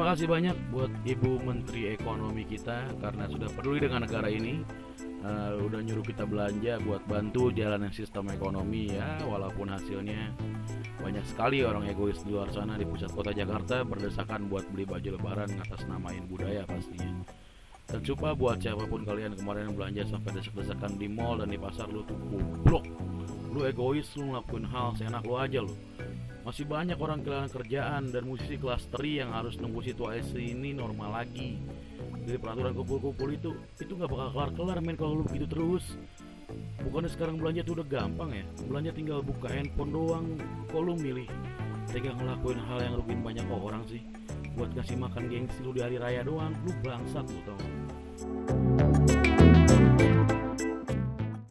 terima kasih banyak buat Ibu Menteri Ekonomi kita karena sudah peduli dengan negara ini. Uh, udah nyuruh kita belanja buat bantu jalan sistem ekonomi ya walaupun hasilnya banyak sekali orang egois di luar sana di pusat kota Jakarta berdesakan buat beli baju lebaran ngatas namain budaya pastinya dan coba buat siapa pun kalian kemarin belanja sampai desak-desakan di mall dan di pasar lu tuh goblok lu egois lu ngelakuin hal seenak lu aja lu. Masih banyak orang kehilangan kerjaan dan musisi kelas teri yang harus nunggu situasi ini normal lagi. Dari peraturan kumpul-kumpul itu itu nggak bakal kelar-kelar men kalau lu begitu terus. Bukannya sekarang belanja tuh udah gampang ya? Belanja tinggal buka handphone doang kok lu milih? Tega ngelakuin hal yang rugiin banyak orang sih. Buat kasih makan gengsi lu di hari raya doang lu bangsat lu tau?